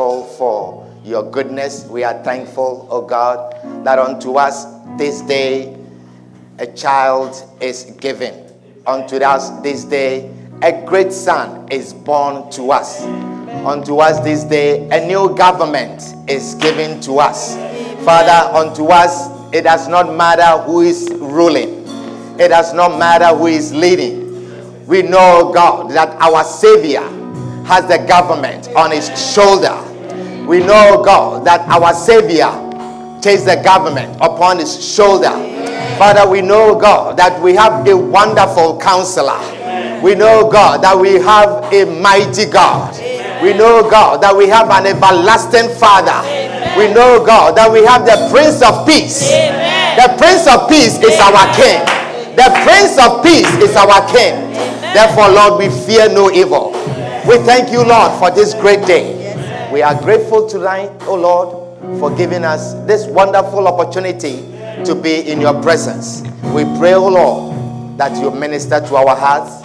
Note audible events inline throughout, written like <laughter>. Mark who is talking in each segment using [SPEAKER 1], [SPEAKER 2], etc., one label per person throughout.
[SPEAKER 1] thankful for your goodness. We are thankful, oh God, that unto us this day a child is given. Unto us this day a great son is born to us. Unto us this day a new government is given to us. Father, unto us it does not matter who is ruling, it does not matter who is leading. We know, God, that our Savior has the government on his shoulder. We know, God, that our Savior takes the government upon his shoulder. Father, we know, God, that we have a wonderful counselor. We know, God, that we have a mighty God. We know, God, that we have an everlasting Father. We know, God, that we have the Prince of Peace. The Prince of Peace is our King. The Prince of Peace is our King. Therefore, Lord, we fear no evil. We thank you, Lord, for this great day. We are grateful tonight, oh Lord, for giving us this wonderful opportunity to be in your presence. We pray, oh Lord, that you minister to our hearts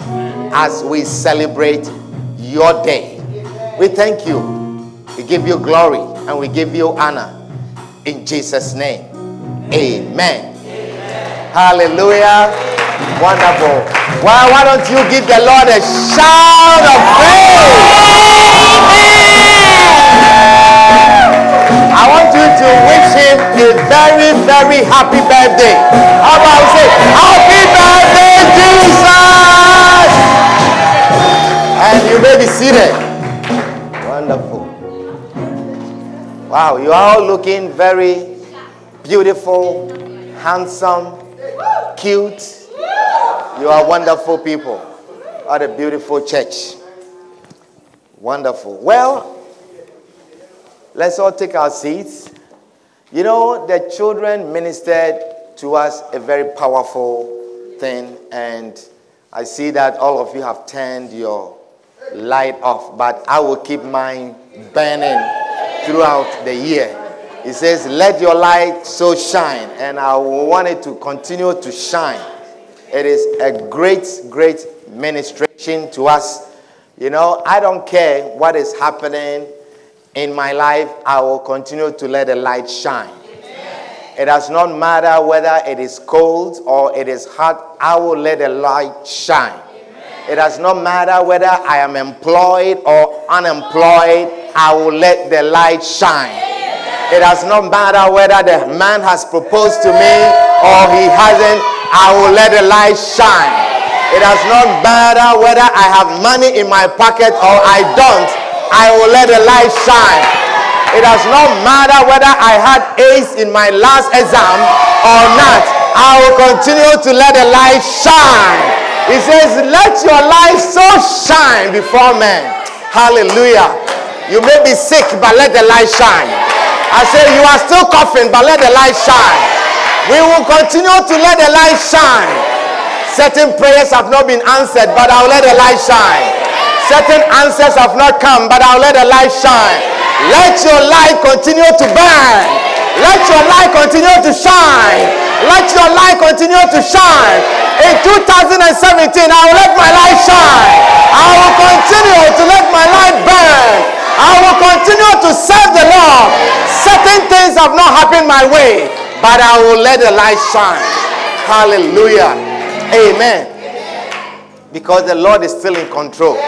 [SPEAKER 1] as we celebrate your day. We thank you. We give you glory and we give you honor. In Jesus' name, amen. amen. Hallelujah. Wonderful. Well, why don't you give the Lord a shout of praise? I want you to wish him a very, very happy birthday. How about say, Happy birthday, Jesus! And you may be seated. Wonderful. Wow, you are all looking very beautiful, handsome, cute. You are wonderful people. What a beautiful church. Wonderful. Well, Let's all take our seats. You know, the children ministered to us a very powerful thing, and I see that all of you have turned your light off, but I will keep mine burning throughout the year. It says, Let your light so shine, and I want it to continue to shine. It is a great, great ministration to us. You know, I don't care what is happening in my life, I will continue to let the light shine. It does not matter whether it is cold or it is hot, I will let the light shine. It does not matter whether I am employed or unemployed, I will let the light shine. It does not matter whether the man has proposed to me or he hasn't, I will let the light shine. It does not matter whether I have money in my pocket or I don't. I will let the light shine. It does not matter whether I had A's in my last exam or not. I will continue to let the light shine. He says, Let your light so shine before men. Hallelujah. You may be sick, but let the light shine. I say, You are still coughing, but let the light shine. We will continue to let the light shine. Certain prayers have not been answered, but I'll let the light shine. Certain answers have not come, but I'll let the light shine. Let your light continue to burn. Let your light continue to shine. Let your light continue to shine. In 2017, I will let my light shine. I will continue to let my light burn. I will continue to serve the Lord. Certain things have not happened my way, but I will let the light shine. Hallelujah. Amen. Because the Lord is still in control.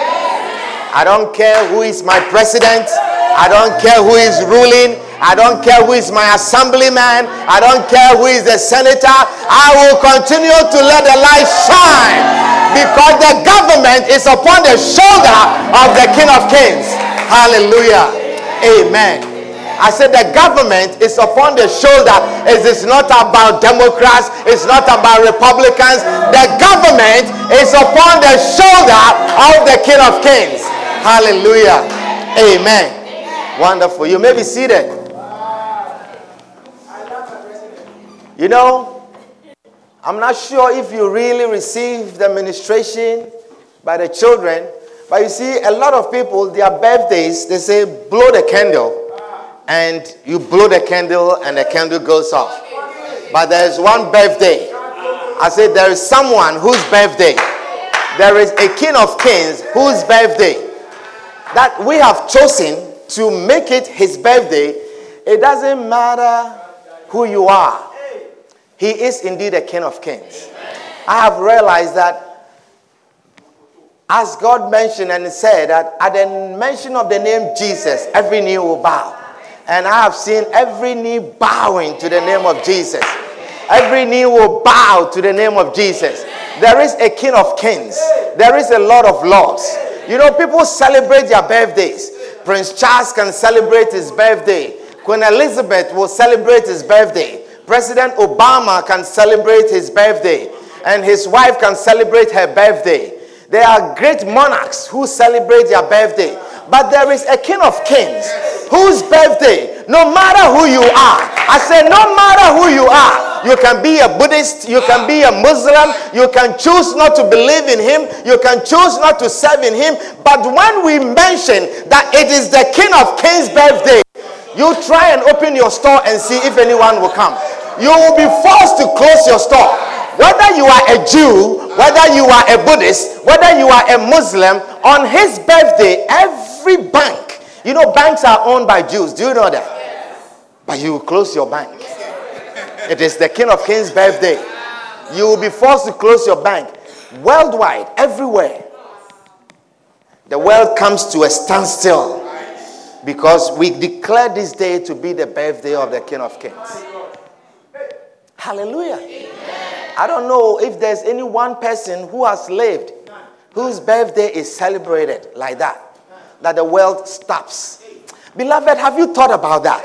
[SPEAKER 1] I don't care who is my president. I don't care who is ruling. I don't care who is my assemblyman. I don't care who is the senator. I will continue to let the light shine because the government is upon the shoulder of the King of Kings. Hallelujah. Amen. I said the government is upon the shoulder. It is not about Democrats. It's not about Republicans. The government is upon the shoulder of the King of Kings. Hallelujah. Amen. Amen. Wonderful. You may be seated. You know, I'm not sure if you really received the ministration by the children, but you see, a lot of people, their birthdays, they say, blow the candle. And you blow the candle, and the candle goes off. But there is one birthday. I said, there is someone whose birthday. There is a king of kings whose birthday that we have chosen to make it his birthday, it doesn't matter who you are. He is indeed a King of Kings. I have realized that as God mentioned and said that at the mention of the name Jesus, every knee will bow. And I have seen every knee bowing to the name of Jesus. Every knee will bow to the name of Jesus. There is a King of Kings. There is a Lord of Lords. You know, people celebrate their birthdays. Prince Charles can celebrate his birthday. Queen Elizabeth will celebrate his birthday. President Obama can celebrate his birthday. And his wife can celebrate her birthday. There are great monarchs who celebrate their birthday. But there is a king of kings whose birthday, no matter who you are, I say, no matter who you are, you can be a Buddhist, you can be a Muslim, you can choose not to believe in him, you can choose not to serve in him. But when we mention that it is the king of kings' birthday, you try and open your store and see if anyone will come. You will be forced to close your store. Whether you are a Jew, whether you are a Buddhist, whether you are a Muslim, on his birthday, every bank, you know, banks are owned by Jews. Do you know that? But you will close your bank. It is the King of Kings' birthday. You will be forced to close your bank. Worldwide, everywhere. The world comes to a standstill because we declare this day to be the birthday of the King of Kings. Hallelujah. Amen. I don't know if there's any one person who has lived whose birthday is celebrated like that, that the world stops. Beloved, have you thought about that?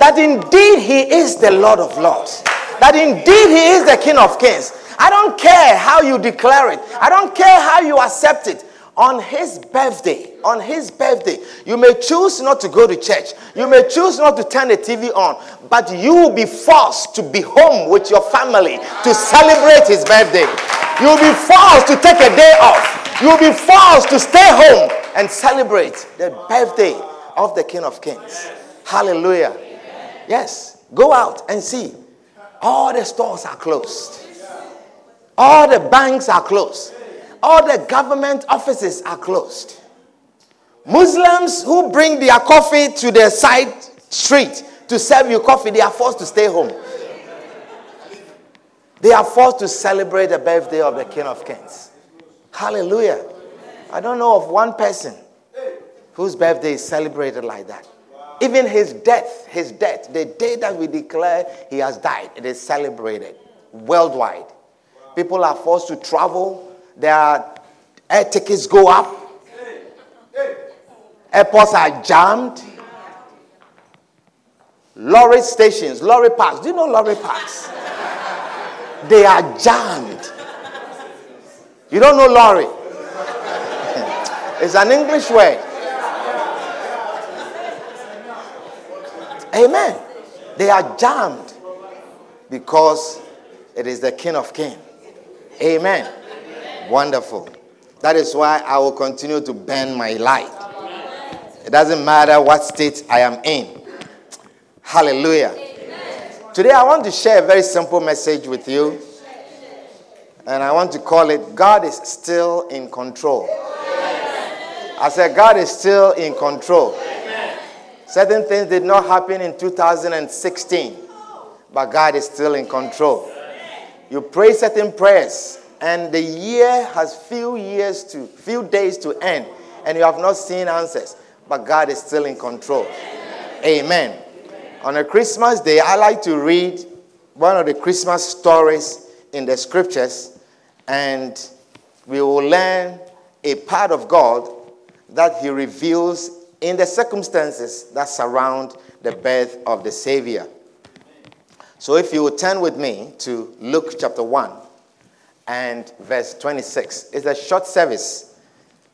[SPEAKER 1] That indeed He is the Lord of Lords, that indeed He is the King of Kings. I don't care how you declare it, I don't care how you accept it on his birthday, on his birthday, you may choose not to go to church. You may choose not to turn the TV on, but you will be forced to be home with your family to celebrate his birthday. You will be forced to take a day off. You will be forced to stay home and celebrate the birthday of the King of Kings. Hallelujah. Yes, go out and see. All the stores are closed. All the banks are closed all the government offices are closed. Muslims who bring their coffee to the side street to serve you coffee, they are forced to stay home. They are forced to celebrate the birthday of the King of Kings. Hallelujah. I don't know of one person whose birthday is celebrated like that. Even his death, his death, the day that we declare he has died, it is celebrated worldwide. People are forced to travel their air tickets go up. Airports are jammed. Lorry stations, lorry parks. Do you know lorry parks? they are jammed. You don't know lorry? it's an English word. Amen. They are jammed because it is the King of Kings. Amen. Wonderful. That is why I will continue to burn my light. It doesn't matter what state I am in. Hallelujah. Today I want to share a very simple message with you. And I want to call it God is still in control. I said, God is still in control. Certain things did not happen in 2016, but God is still in control. You pray certain prayers, and the year has few years to few days to end and you have not seen answers but god is still in control. Amen, amen. on a christmas day i like to read one of the christmas stories in the scriptures and we will learn a part of god that he reveals in the circumstances that surround the birth of the savior. So if you will turn with me to luke chapter 1 and verse 26. It's a short service,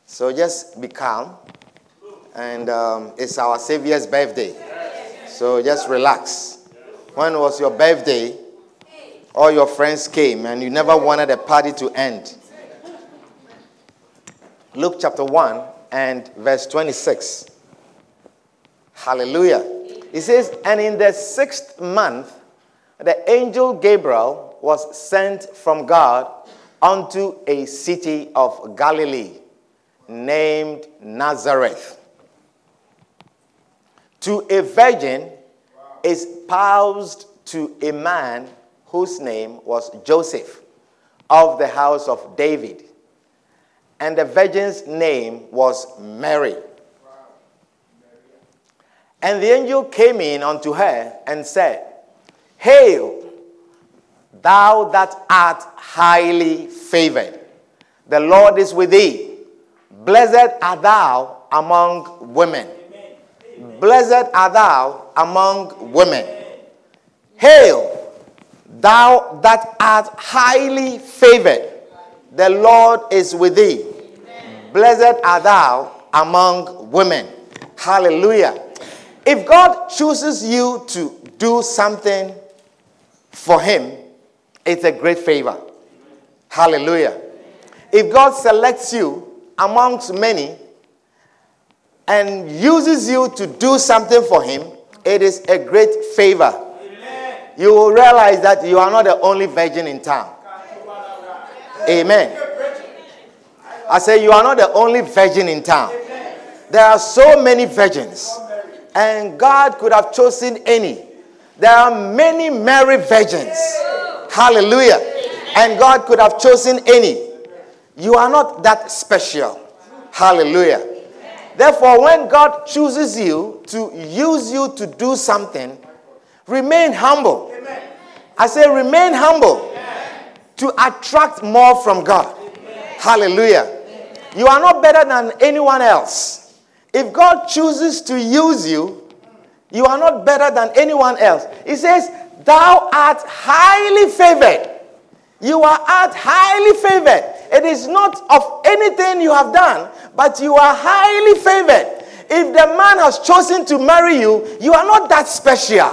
[SPEAKER 1] so just be calm. And um, it's our Savior's birthday, so just relax. When was your birthday? All your friends came and you never wanted the party to end. Luke chapter 1 and verse 26. Hallelujah. It says, And in the sixth month, the angel Gabriel was sent from God unto a city of Galilee named Nazareth to a virgin espoused to a man whose name was Joseph of the house of David. And the virgin's name was Mary. And the angel came in unto her and said, Hail, thou that art highly favored. The Lord is with thee. Blessed art thou among women. Blessed art thou among women. Hail, thou that art highly favored. The Lord is with thee. Blessed art thou among women. Hallelujah. If God chooses you to do something for Him, it's a great favor. Hallelujah. If God selects you amongst many and uses you to do something for Him, it is a great favor. Amen. You will realize that you are not the only virgin in town. Amen. I say, you are not the only virgin in town. There are so many virgins and God could have chosen any. There are many Mary virgins. Hallelujah. And God could have chosen any. You are not that special. Hallelujah. Therefore, when God chooses you to use you to do something, remain humble. I say, remain humble to attract more from God. Hallelujah. You are not better than anyone else. If God chooses to use you, you are not better than anyone else. He says, Thou art highly favored. You are art highly favored. It is not of anything you have done, but you are highly favored. If the man has chosen to marry you, you are not that special.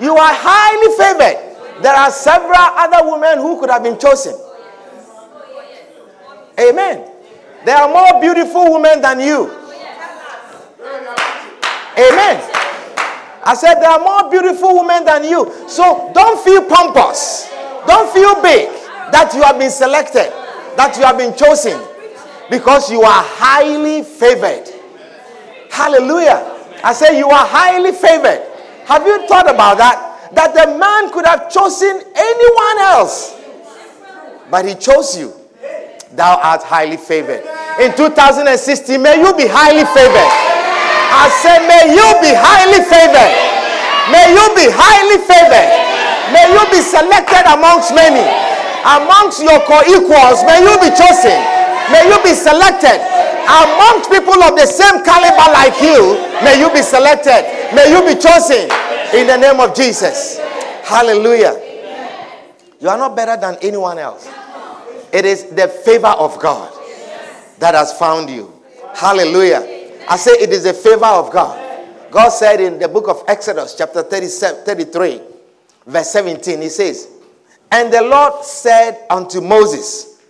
[SPEAKER 1] You are highly favored. There are several other women who could have been chosen. Amen. There are more beautiful women than you. Amen. I said there are more beautiful women than you. So don't feel pompous. Don't feel big that you have been selected, that you have been chosen, because you are highly favored. Hallelujah. I say you are highly favored. Have you thought about that? That the man could have chosen anyone else, but he chose you. Thou art highly favored. In 2016, may you be highly favored. I say, may you be highly favored. May you be highly favored. May you be selected amongst many. Amongst your co-equals, may you be chosen. May you be selected. Amongst people of the same caliber like you, may you be selected. May you be chosen in the name of Jesus. Hallelujah. You are not better than anyone else. It is the favor of God that has found you. Hallelujah. I say it is a favor of God. God said in the book of Exodus, chapter 33, verse 17, He says, And the Lord said unto Moses,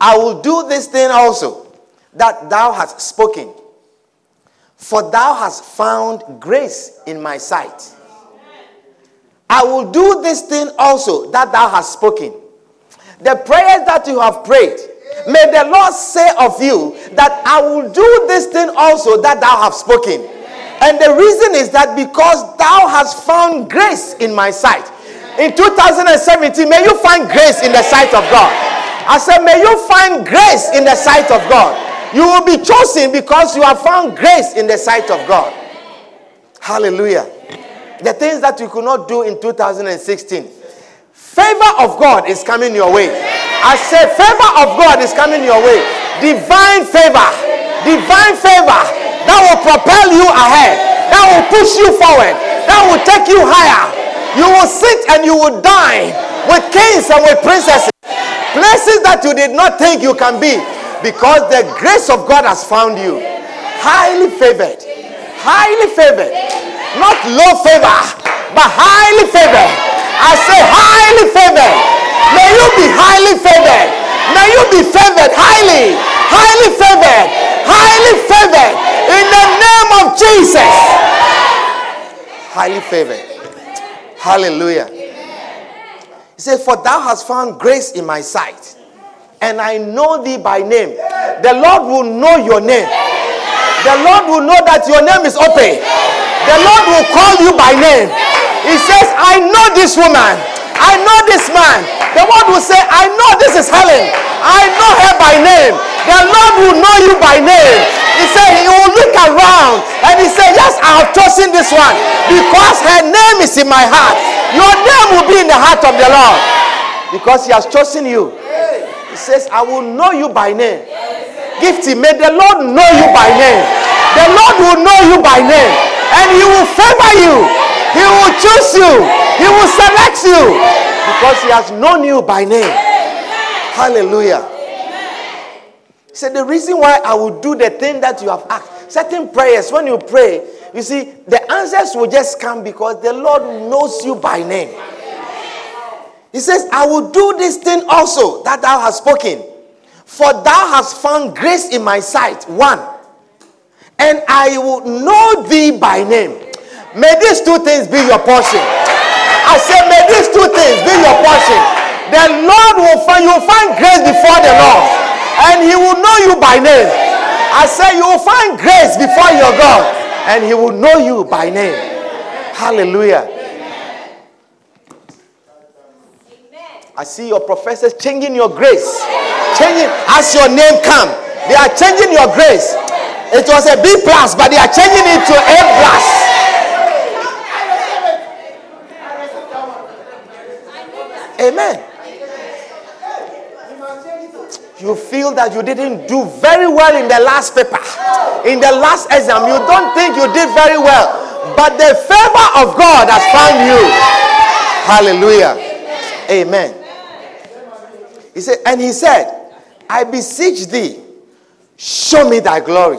[SPEAKER 1] I will do this thing also that thou hast spoken, for thou hast found grace in my sight. I will do this thing also that thou hast spoken. The prayers that you have prayed, May the Lord say of you that I will do this thing also that thou have spoken. And the reason is that because thou hast found grace in my sight. In 2017, may you find grace in the sight of God. I said, may you find grace in the sight of God. You will be chosen because you have found grace in the sight of God. Hallelujah. The things that you could not do in 2016. Favor of God is coming your way. I say, favor of God is coming your way. Divine favor. Divine favor that will propel you ahead, that will push you forward, that will take you higher. You will sit and you will dine with kings and with princesses. Places that you did not think you can be because the grace of God has found you. Highly favored. Highly favored. Not low favor, but highly favored. I say highly favored. May you be highly favored. May you be favored highly, highly favored, highly favored in the name of Jesus. Highly favored. Hallelujah. He says, For thou hast found grace in my sight, and I know thee by name. The Lord will know your name. The Lord will know that your name is Ope. The Lord will call you by name. He says, I know this woman. I know this man. The Lord will say, I know this is Helen. I know her by name. The Lord will know you by name. He said, He will look around and He said, Yes, I have chosen this one because her name is in my heart. Your name will be in the heart of the Lord because He has chosen you. He says, I will know you by name. Gifty, may the Lord know you by name. The Lord will know you by name and He will favor you. He will choose you. He will select you because He has known you by name. Hallelujah. He said, The reason why I will do the thing that you have asked, certain prayers, when you pray, you see, the answers will just come because the Lord knows you by name. He says, I will do this thing also that thou hast spoken, for thou hast found grace in my sight. One, and I will know thee by name. May these two things be your portion. I say, may these two things be your portion. The Lord will find you will find grace before the Lord and he will know you by name. I say you will find grace before your God and he will know you by name. Hallelujah. I see your professors changing your grace. Changing as your name come. They are changing your grace. It was a B plus, but they are changing it to A plus. Amen. you feel that you didn't do very well in the last paper, in the last exam, you don't think you did very well, but the favor of God has found you. Hallelujah. Amen. He said, and he said, I beseech thee, show me thy glory.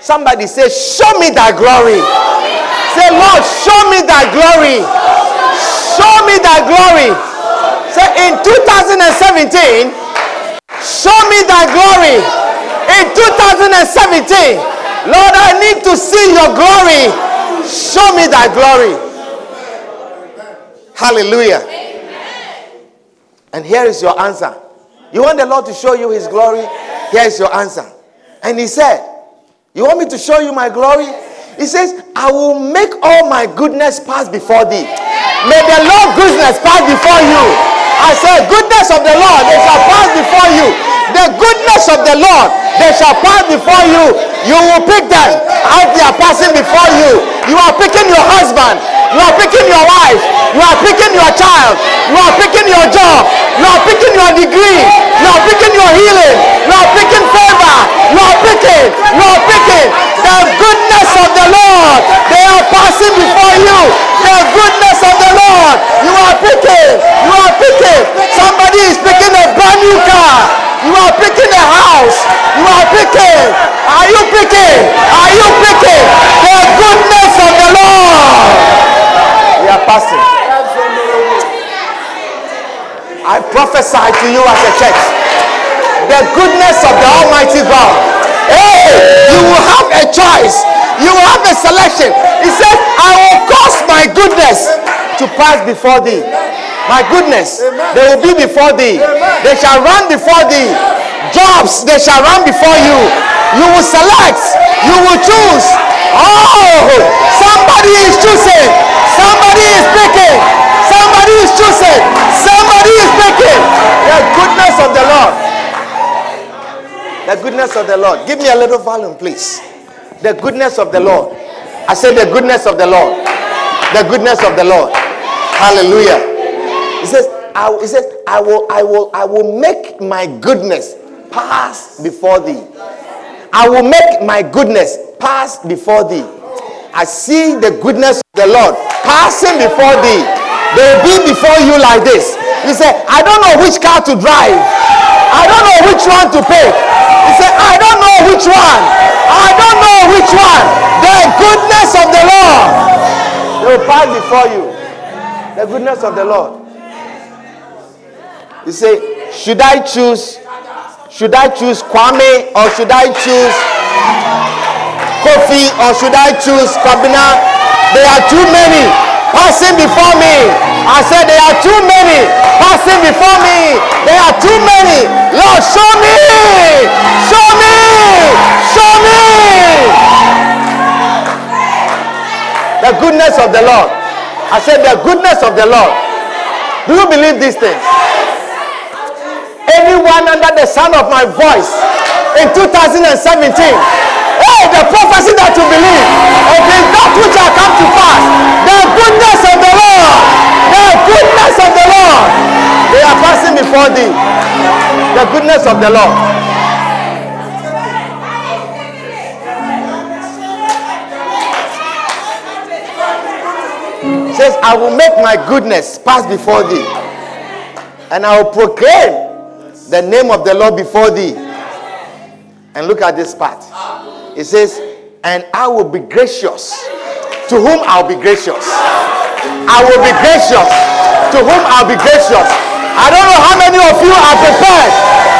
[SPEAKER 1] Somebody say, Show me thy glory. Say, Lord, show me thy glory. Show me thy glory. In 2017, Show me thy glory. In 2017, Lord, I need to see your glory. Show me thy glory. Hallelujah. And here is your answer. You want the Lord to show you his glory? Here is your answer. And he said, You want me to show you my glory? He says, I will make all my goodness pass before thee. May the Lord goodness pass before you. I say, goodness of the Lord, they shall pass before you. The goodness of the Lord, they shall pass before you. You will pick them as they are passing before you. You are picking your husband. You are picking your wife. You are picking your child. You are picking your job. You are picking your degree. Are picking your healing. Are picking favor. Picking. You are picking the goodness of the Lord. They are passing before you. The goodness of the Lord. You are picking. You are picking. Somebody is picking a brand new car. You are picking a house. You are picking. Are you picking? Are you picking the goodness of the Lord? We are passing. I prophesy to you as a church the goodness of the Almighty God Hey, you will have a choice. You will have a selection. He said, I will cause my goodness to pass before thee. My goodness, they will be before thee. They shall run before thee. Jobs, they shall run before you. You will select. You will choose. Oh, somebody is choosing. Somebody is picking. Somebody is choosing. Somebody is picking. The goodness of the Lord. The goodness of the Lord. Give me a little volume, please. The goodness of the Lord. I say the goodness of the Lord. The goodness of the Lord. Hallelujah. He says, I, he says, I will, I will, I will make my goodness pass before thee. I will make my goodness pass before thee. I see the goodness of the Lord passing before thee. They will be before you like this. You say, I don't know which car to drive. I don't know which one to pick. He said, I don't know which one. I don't know which one. The goodness of the Lord. They will pass before you. The goodness of the Lord. You say, should I choose? Should I choose Kwame or should I choose Kofi or should I choose Kwabena? There are too many passing before me. I said there are too many passing before me. There are too many. Lord, show me. Show me. Show me. The goodness of the Lord. I said, the goodness of the Lord. Do you believe these things? Anyone under the sound of my voice in 2017 Hey, the prophecy that you believe, it is that which shall come to pass. The goodness of the Lord, the goodness of the Lord. They are passing before thee. The goodness of the Lord. says, I will make my goodness pass before thee, and I will proclaim the name of the Lord before thee. And look at this part. It says, and I will be gracious to whom I'll be gracious. I will be gracious to whom I'll be gracious. I don't know how many of you are prepared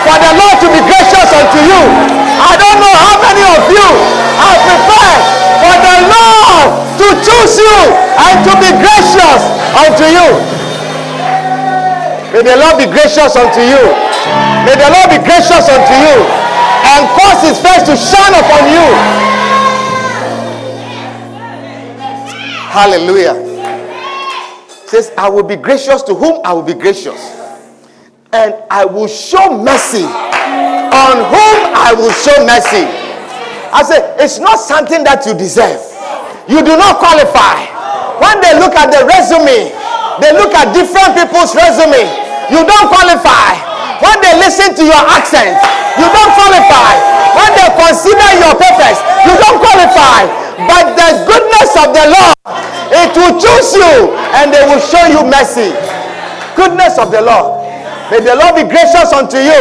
[SPEAKER 1] for the Lord to be gracious unto you. I don't know how many of you are prepared for the Lord to choose you and to be gracious unto you. May the Lord be gracious unto you. May the Lord be gracious unto you and cause his face to shine upon you. Hallelujah. Says, I will be gracious to whom I will be gracious. And I will show mercy on whom I will show mercy. I say, it's not something that you deserve. You do not qualify. When they look at the resume, they look at different people's resume. You don't qualify. When they listen to your accent, you don't qualify. When they consider your papers, you don't qualify. But the goodness of the Lord, it will choose you and they will show you mercy. Goodness of the Lord. May the Lord be gracious unto you.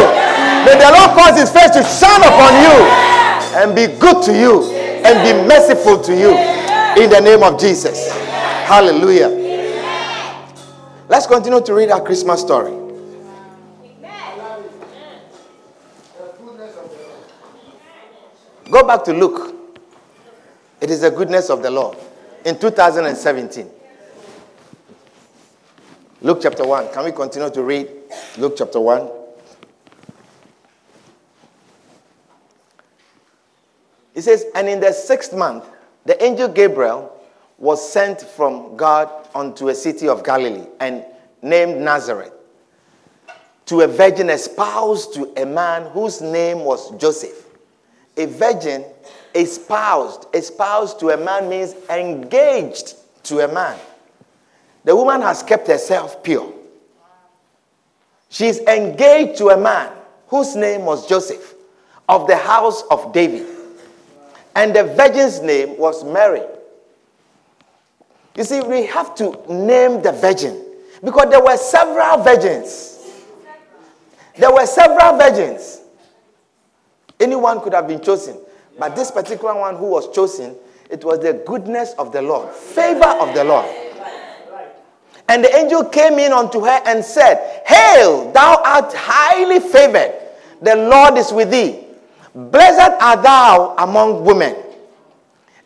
[SPEAKER 1] May the Lord cause his face to shine upon you and be good to you and be merciful to you in the name of Jesus. Hallelujah. Let's continue to read our Christmas story. Go back to Luke. It is the goodness of the Lord. In 2017. Luke chapter 1. Can we continue to read Luke chapter 1? It says, And in the sixth month, the angel Gabriel was sent from God unto a city of Galilee and named Nazareth to a virgin espoused to a man whose name was Joseph a virgin espoused. Espoused to a man means engaged to a man. The woman has kept herself pure. She's engaged to a man whose name was Joseph of the house of David. And the virgin's name was Mary. You see, we have to name the virgin because there were several virgins. There were several virgins. Anyone could have been chosen. But this particular one who was chosen, it was the goodness of the Lord, favor of the Lord. And the angel came in unto her and said, Hail, thou art highly favored. The Lord is with thee. Blessed art thou among women.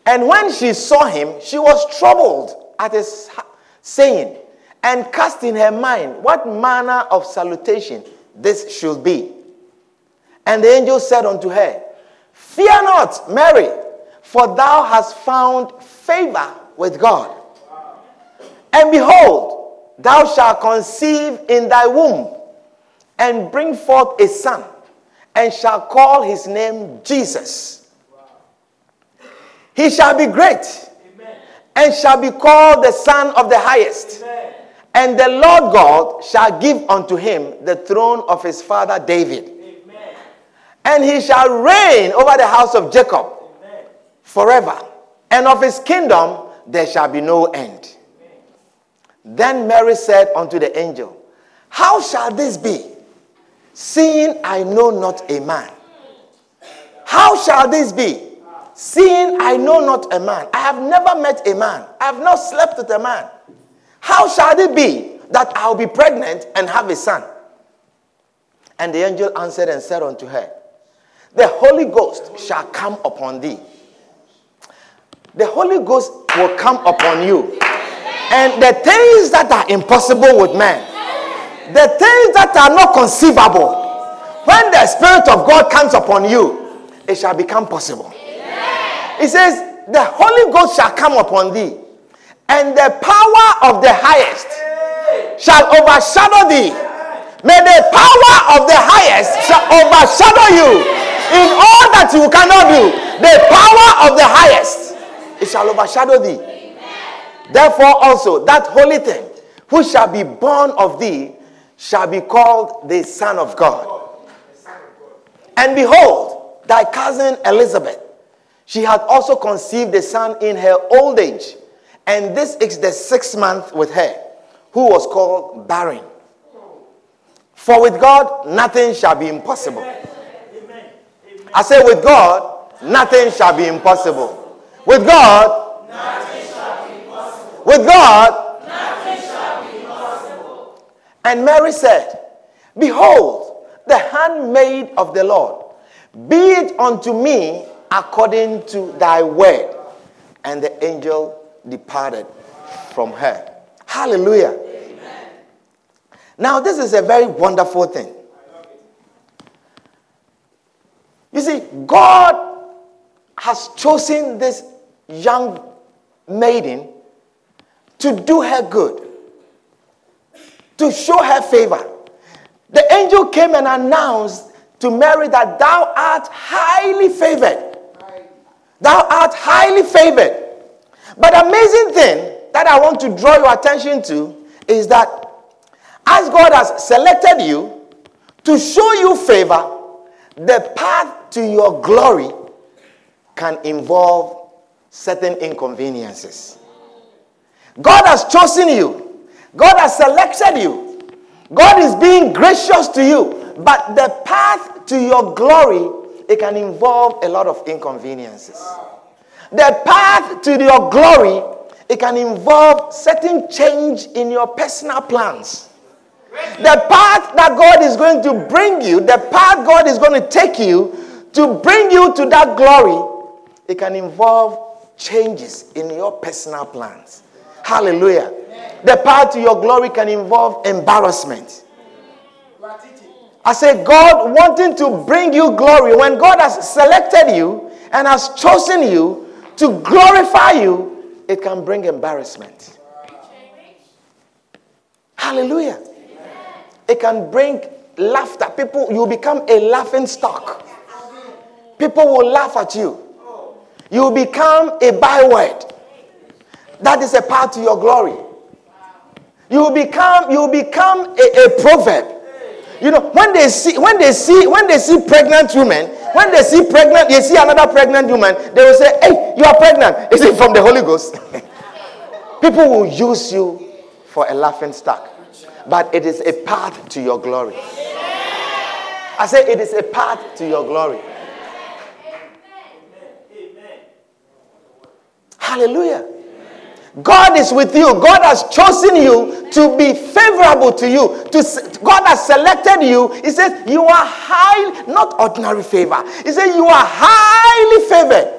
[SPEAKER 1] And when she saw him, she was troubled at his saying, and cast in her mind what manner of salutation this should be. And the angel said unto her, Fear not, Mary, for thou hast found favor with God. And behold, thou shalt conceive in thy womb and bring forth a son, and shall call his name Jesus. He shall be great and shall be called the Son of the Highest. And the Lord God shall give unto him the throne of his father David and he shall reign over the house of Jacob Amen. forever, and of his kingdom there shall be no end. Amen. Then Mary said unto the angel, How shall this be, seeing I know not a man? How shall this be, seeing I know not a man? I have never met a man, I have not slept with a man. How shall it be that I'll be pregnant and have a son? And the angel answered and said unto her, the Holy Ghost shall come upon thee. The Holy Ghost will come upon you. And the things that are impossible with man, the things that are not conceivable, When the Spirit of God comes upon you, it shall become possible. It says, The Holy Ghost shall come upon thee, and the power of the highest shall overshadow thee. May the power of the highest shall overshadow you in all that you cannot do. The power of the highest, it shall overshadow thee. Therefore, also, that holy thing who shall be born of thee shall be called the Son of God. And behold, thy cousin Elizabeth, she hath also conceived a son in her old age. And this is the sixth month with her, who was called barren. For with God, nothing shall be impossible. I say, with God, nothing shall be impossible. With God, nothing shall be impossible. With God, nothing shall be impossible. And Mary said, Behold, the handmaid of the Lord, be it unto me according to thy word. And the angel departed from her. Hallelujah. Amen. Now, this is a very wonderful thing. You see, God has chosen this young maiden to do her good, to show her favor. The angel came and announced to Mary that thou art highly favored. Thou art highly favored. But the amazing thing that I want to draw your attention to is that as God has selected you to show you favor, the path to your glory can involve certain inconveniences. God has chosen you, God has selected you, God is being gracious to you, but the path to your glory it can involve a lot of inconveniences. The path to your glory, it can involve certain change in your personal plans. The path that God is going to bring you, the path God is going to take you to bring you to that glory, it can involve changes in your personal plans. Hallelujah. The path to your glory can involve embarrassment. I say, God wanting to bring you glory, when God has selected you and has chosen you to glorify you, it can bring embarrassment. Hallelujah. It can bring laughter. People, you become a laughing stock. People will laugh at you. You become a byword. That is a part to your glory. You become, you become a, a proverb. You know, when they see when they see when they see pregnant women, when they see pregnant, they see another pregnant woman, they will say, Hey, you are pregnant. <laughs> Is it from the Holy Ghost? <laughs> People will use you for a laughing stock. But it is a path to your glory. I say it is a path to your glory. Hallelujah. God is with you. God has chosen you to be favorable to you. To, God has selected you. He says you are high, not ordinary favor. He says you are highly favored.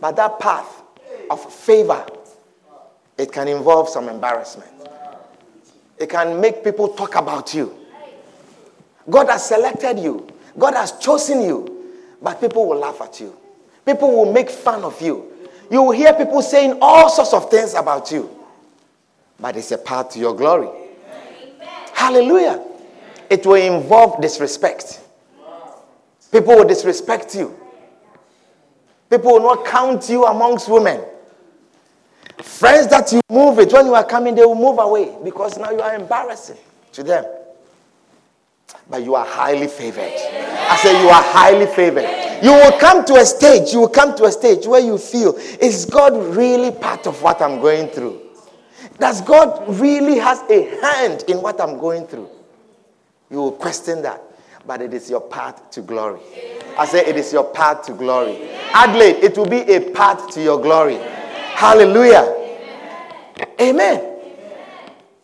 [SPEAKER 1] But that path of favor, it can involve some embarrassment. It can make people talk about you. God has selected you. God has chosen you. But people will laugh at you. People will make fun of you you will hear people saying all sorts of things about you. But it's a path to your glory. Amen. Hallelujah. It will involve disrespect. People will disrespect you. People will not count you amongst women. Friends that you move it, when you are coming, they will move away because now you are embarrassing to them. But you are highly favored. I say you are highly favored. You will come to a stage, you will come to a stage where you feel, is God really part of what I'm going through? Does God really has a hand in what I'm going through? You will question that. But it is your path to glory. I say it is your path to glory. Adelaide, it will be a path to your glory. Hallelujah. Amen.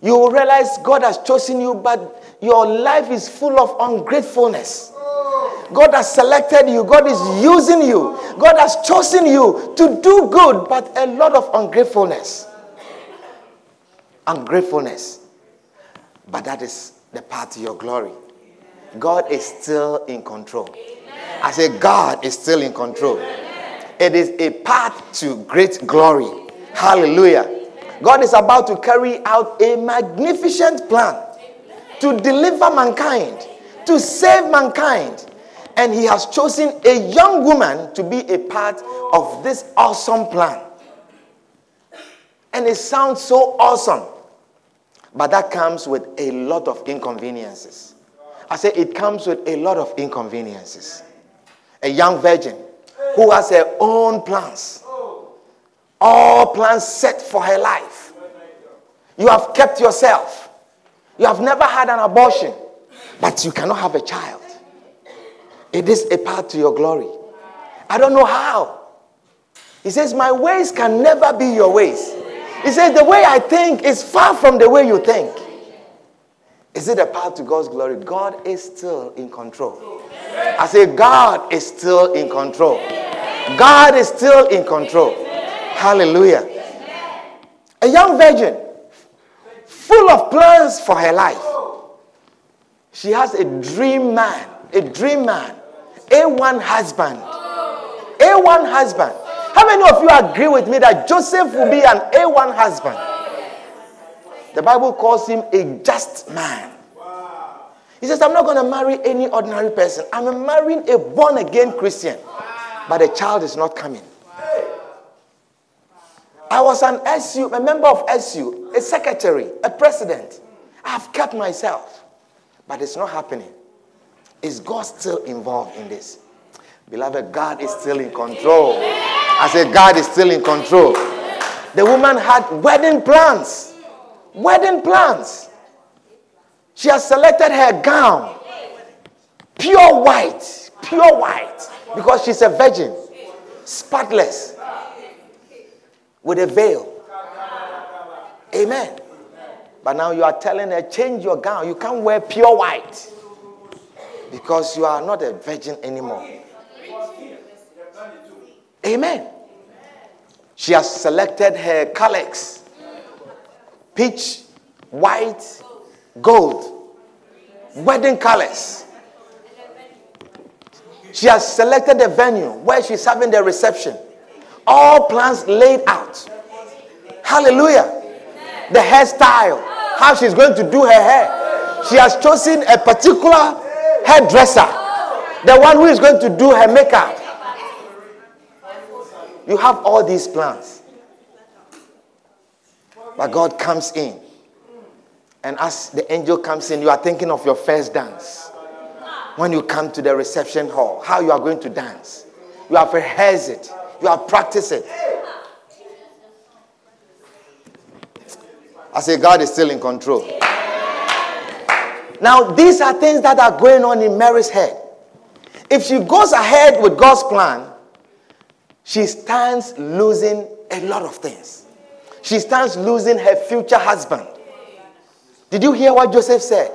[SPEAKER 1] You will realize God has chosen you, but your life is full of ungratefulness. God has selected you, God is using you, God has chosen you to do good, but a lot of ungratefulness. Ungratefulness. But that is the path to your glory. God is still in control. I say, God is still in control. It is a path to great glory. Hallelujah. God is about to carry out a magnificent plan to deliver mankind, to save mankind. And He has chosen a young woman to be a part of this awesome plan. And it sounds so awesome, but that comes with a lot of inconveniences. I say it comes with a lot of inconveniences. A young virgin who has her own plans, all plans set for her life. You have kept yourself. You have never had an abortion, but you cannot have a child. It is a path to your glory. I don't know how. He says, My ways can never be your ways. He says, The way I think is far from the way you think. Is it a path to God's glory? God is still in control. I say, God is still in control. God is still in control. Hallelujah. A young virgin, full of plans for her life. She has a dream man, a dream man, A1 husband. A1 husband. How many of you agree with me that Joseph will be an A1 husband? The Bible calls him a just man. He says, I'm not going to marry any ordinary person. I'm marrying a born again Christian. But the child is not coming. I was an SU, a member of SU, a secretary, a president. I've kept myself. But it's not happening. Is God still involved in this? Beloved, God is still in control. I said, God is still in control. The woman had wedding plans. Wedding plans. She has selected her gown, pure white, pure white, because she's a virgin, spotless, with a veil. Amen. But now you are telling her, change your gown. You can't wear pure white because you are not a virgin anymore. Amen. She has selected her colors peach, white, gold, wedding colors. She has selected the venue where she's having the reception. All plans laid out. Hallelujah. The hairstyle, how she's going to do her hair. She has chosen a particular hairdresser, the one who is going to do her makeup. You have all these plans. But God comes in. And as the angel comes in, you are thinking of your first dance. When you come to the reception hall, how you are going to dance. You have rehearsed it, you have practiced it. I say, God is still in control. Now, these are things that are going on in Mary's head. If she goes ahead with God's plan, she stands losing a lot of things. She stands losing her future husband. Did you hear what Joseph said?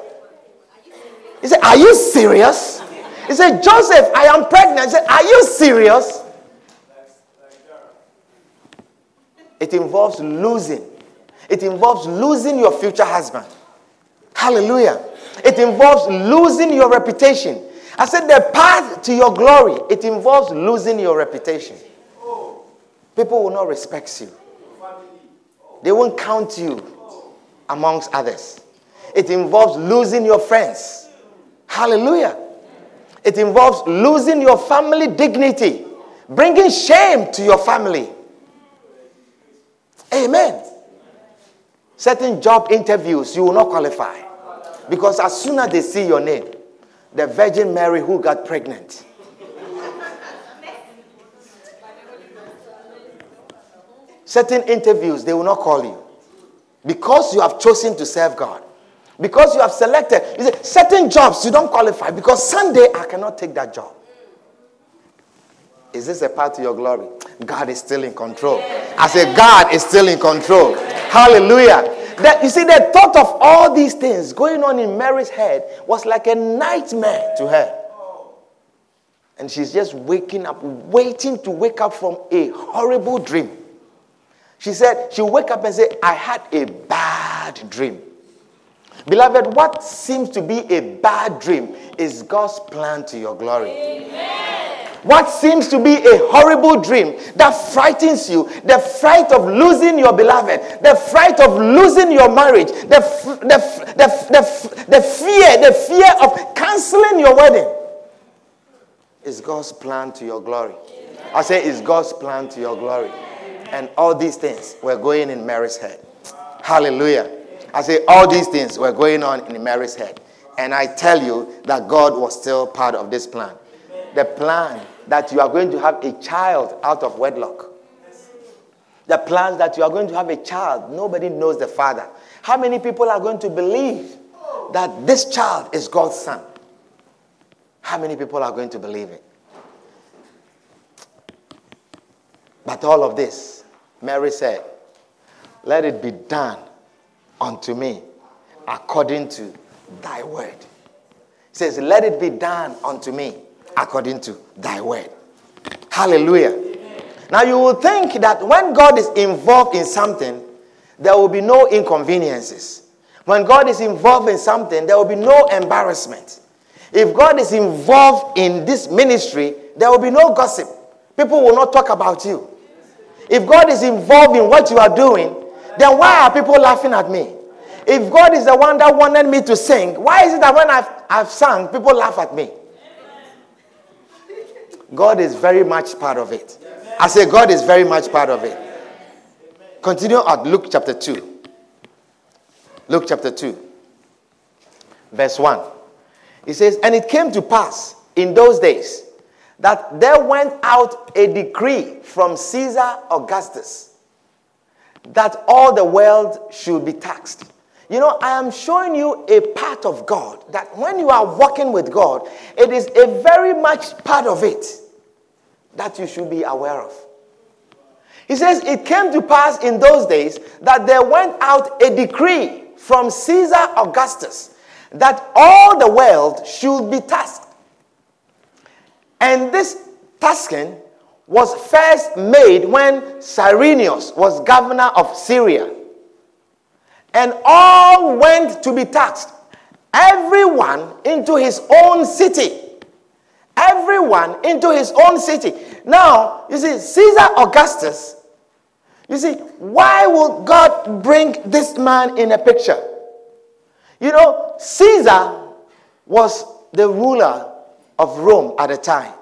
[SPEAKER 1] He said, Are you serious? He said, Joseph, I am pregnant. He said, Are you serious? It involves losing. It involves losing your future husband. Hallelujah. It involves losing your reputation. I said, the path to your glory, it involves losing your reputation. People will not respect you, they won't count you amongst others. It involves losing your friends. Hallelujah. It involves losing your family dignity, bringing shame to your family. Amen. Certain job interviews, you will not qualify. Because as soon as they see your name, the Virgin Mary who got pregnant, certain interviews, they will not call you. Because you have chosen to serve God. Because you have selected. You say, certain jobs you don't qualify because Sunday I cannot take that job. Is this a part of your glory? God is still in control. I say, God is still in control. Hallelujah. That, you see, the thought of all these things going on in Mary's head was like a nightmare to her. And she's just waking up, waiting to wake up from a horrible dream. She said, she'll wake up and say, I had a bad dream. Beloved, what seems to be a bad dream is God's plan to your glory. Amen. What seems to be a horrible dream that frightens you, the fright of losing your beloved, the fright of losing your marriage, the, the, the, the, the fear, the fear of canceling your wedding, is God's plan to your glory. I say, is God's plan to your glory. And all these things were going in Mary's head. Hallelujah. I say, all these things were going on in Mary's head. And I tell you that God was still part of this plan. The plan that you are going to have a child out of wedlock. The plans that you are going to have a child, nobody knows the father. How many people are going to believe that this child is God's son? How many people are going to believe it? But all of this, Mary said, Let it be done unto me according to thy word. says, Let it be done unto me according to thy word. Hallelujah. Now you will think that when God is involved in something, there will be no inconveniences. When God is involved in something, there will be no embarrassment. If God is involved in this ministry, there will be no gossip. People will not talk about you. If God is involved in what you are doing, then why are people laughing at me? If God is the one that wanted me to sing, why is it that when I've, I've sung, people laugh at me? God is very much part of it. I say, God is very much part of it. Continue at Luke chapter 2. Luke chapter 2, verse 1. He says, And it came to pass in those days that there went out a decree from Caesar Augustus that all the world should be taxed. You know, I am showing you a part of God that when you are walking with God, it is a very much part of it that you should be aware of. He says, It came to pass in those days that there went out a decree from Caesar Augustus that all the world should be tasked. And this tasking was first made when Cyrenius was governor of Syria and all went to be taxed, everyone into his own city. Everyone into his own city. Now, you see, Caesar Augustus, you see, why would God bring this man in a picture? You know, Caesar was the ruler of Rome at the time.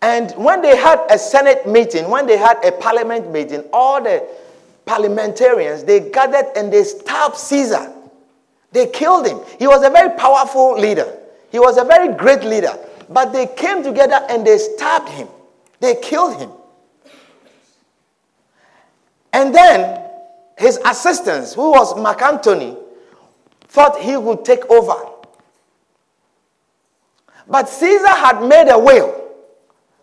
[SPEAKER 1] And when they had a Senate meeting, when they had a parliament meeting, all the parliamentarians, they gathered and they stabbed Caesar. They killed him. He was a very powerful leader. He was a very great leader. But they came together and they stabbed him. They killed him. And then his assistants, who was Mark Antony, thought he would take over. But Caesar had made a will.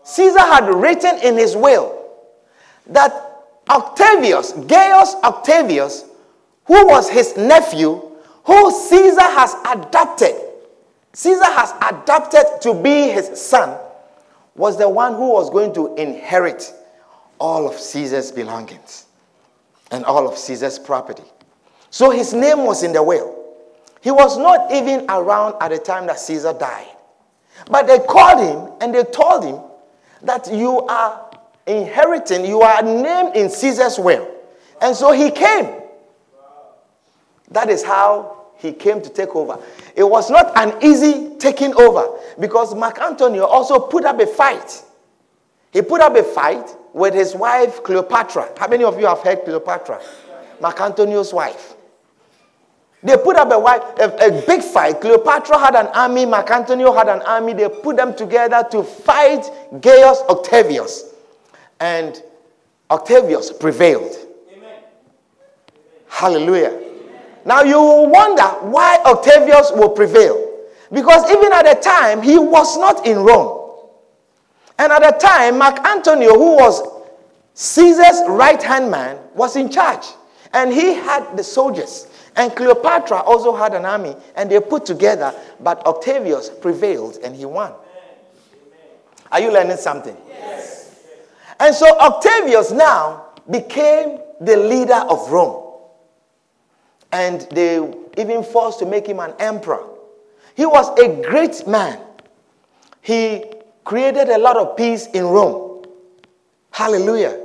[SPEAKER 1] Caesar had written in his will that Octavius, Gaius Octavius, who was his nephew, who Caesar has adopted, Caesar has adopted to be his son, was the one who was going to inherit all of Caesar's belongings and all of Caesar's property. So his name was in the will. He was not even around at the time that Caesar died. But they called him and they told him that you are inheriting, you are named in Caesar's will. And so he came. That is how he came to take over. It was not an easy taking over because Mark Antonio also put up a fight. He put up a fight with his wife Cleopatra. How many of you have heard Cleopatra? Mark Antonio's wife. They put up a, a, a, big fight. Cleopatra had an army, Mark Antonio had an army. They put them together to fight Gaius Octavius and Octavius prevailed. Amen. Hallelujah. Amen. Now you will wonder why Octavius will prevail. Because even at the time, he was not in Rome. And at the time, Mark Antonio, who was Caesar's right hand man, was in charge. And he had the soldiers. And Cleopatra also had an army. And they put together. But Octavius prevailed and he won. Are you learning something? Yes. And so Octavius now became the leader of Rome. and they even forced to make him an emperor. He was a great man. He created a lot of peace in Rome. Hallelujah.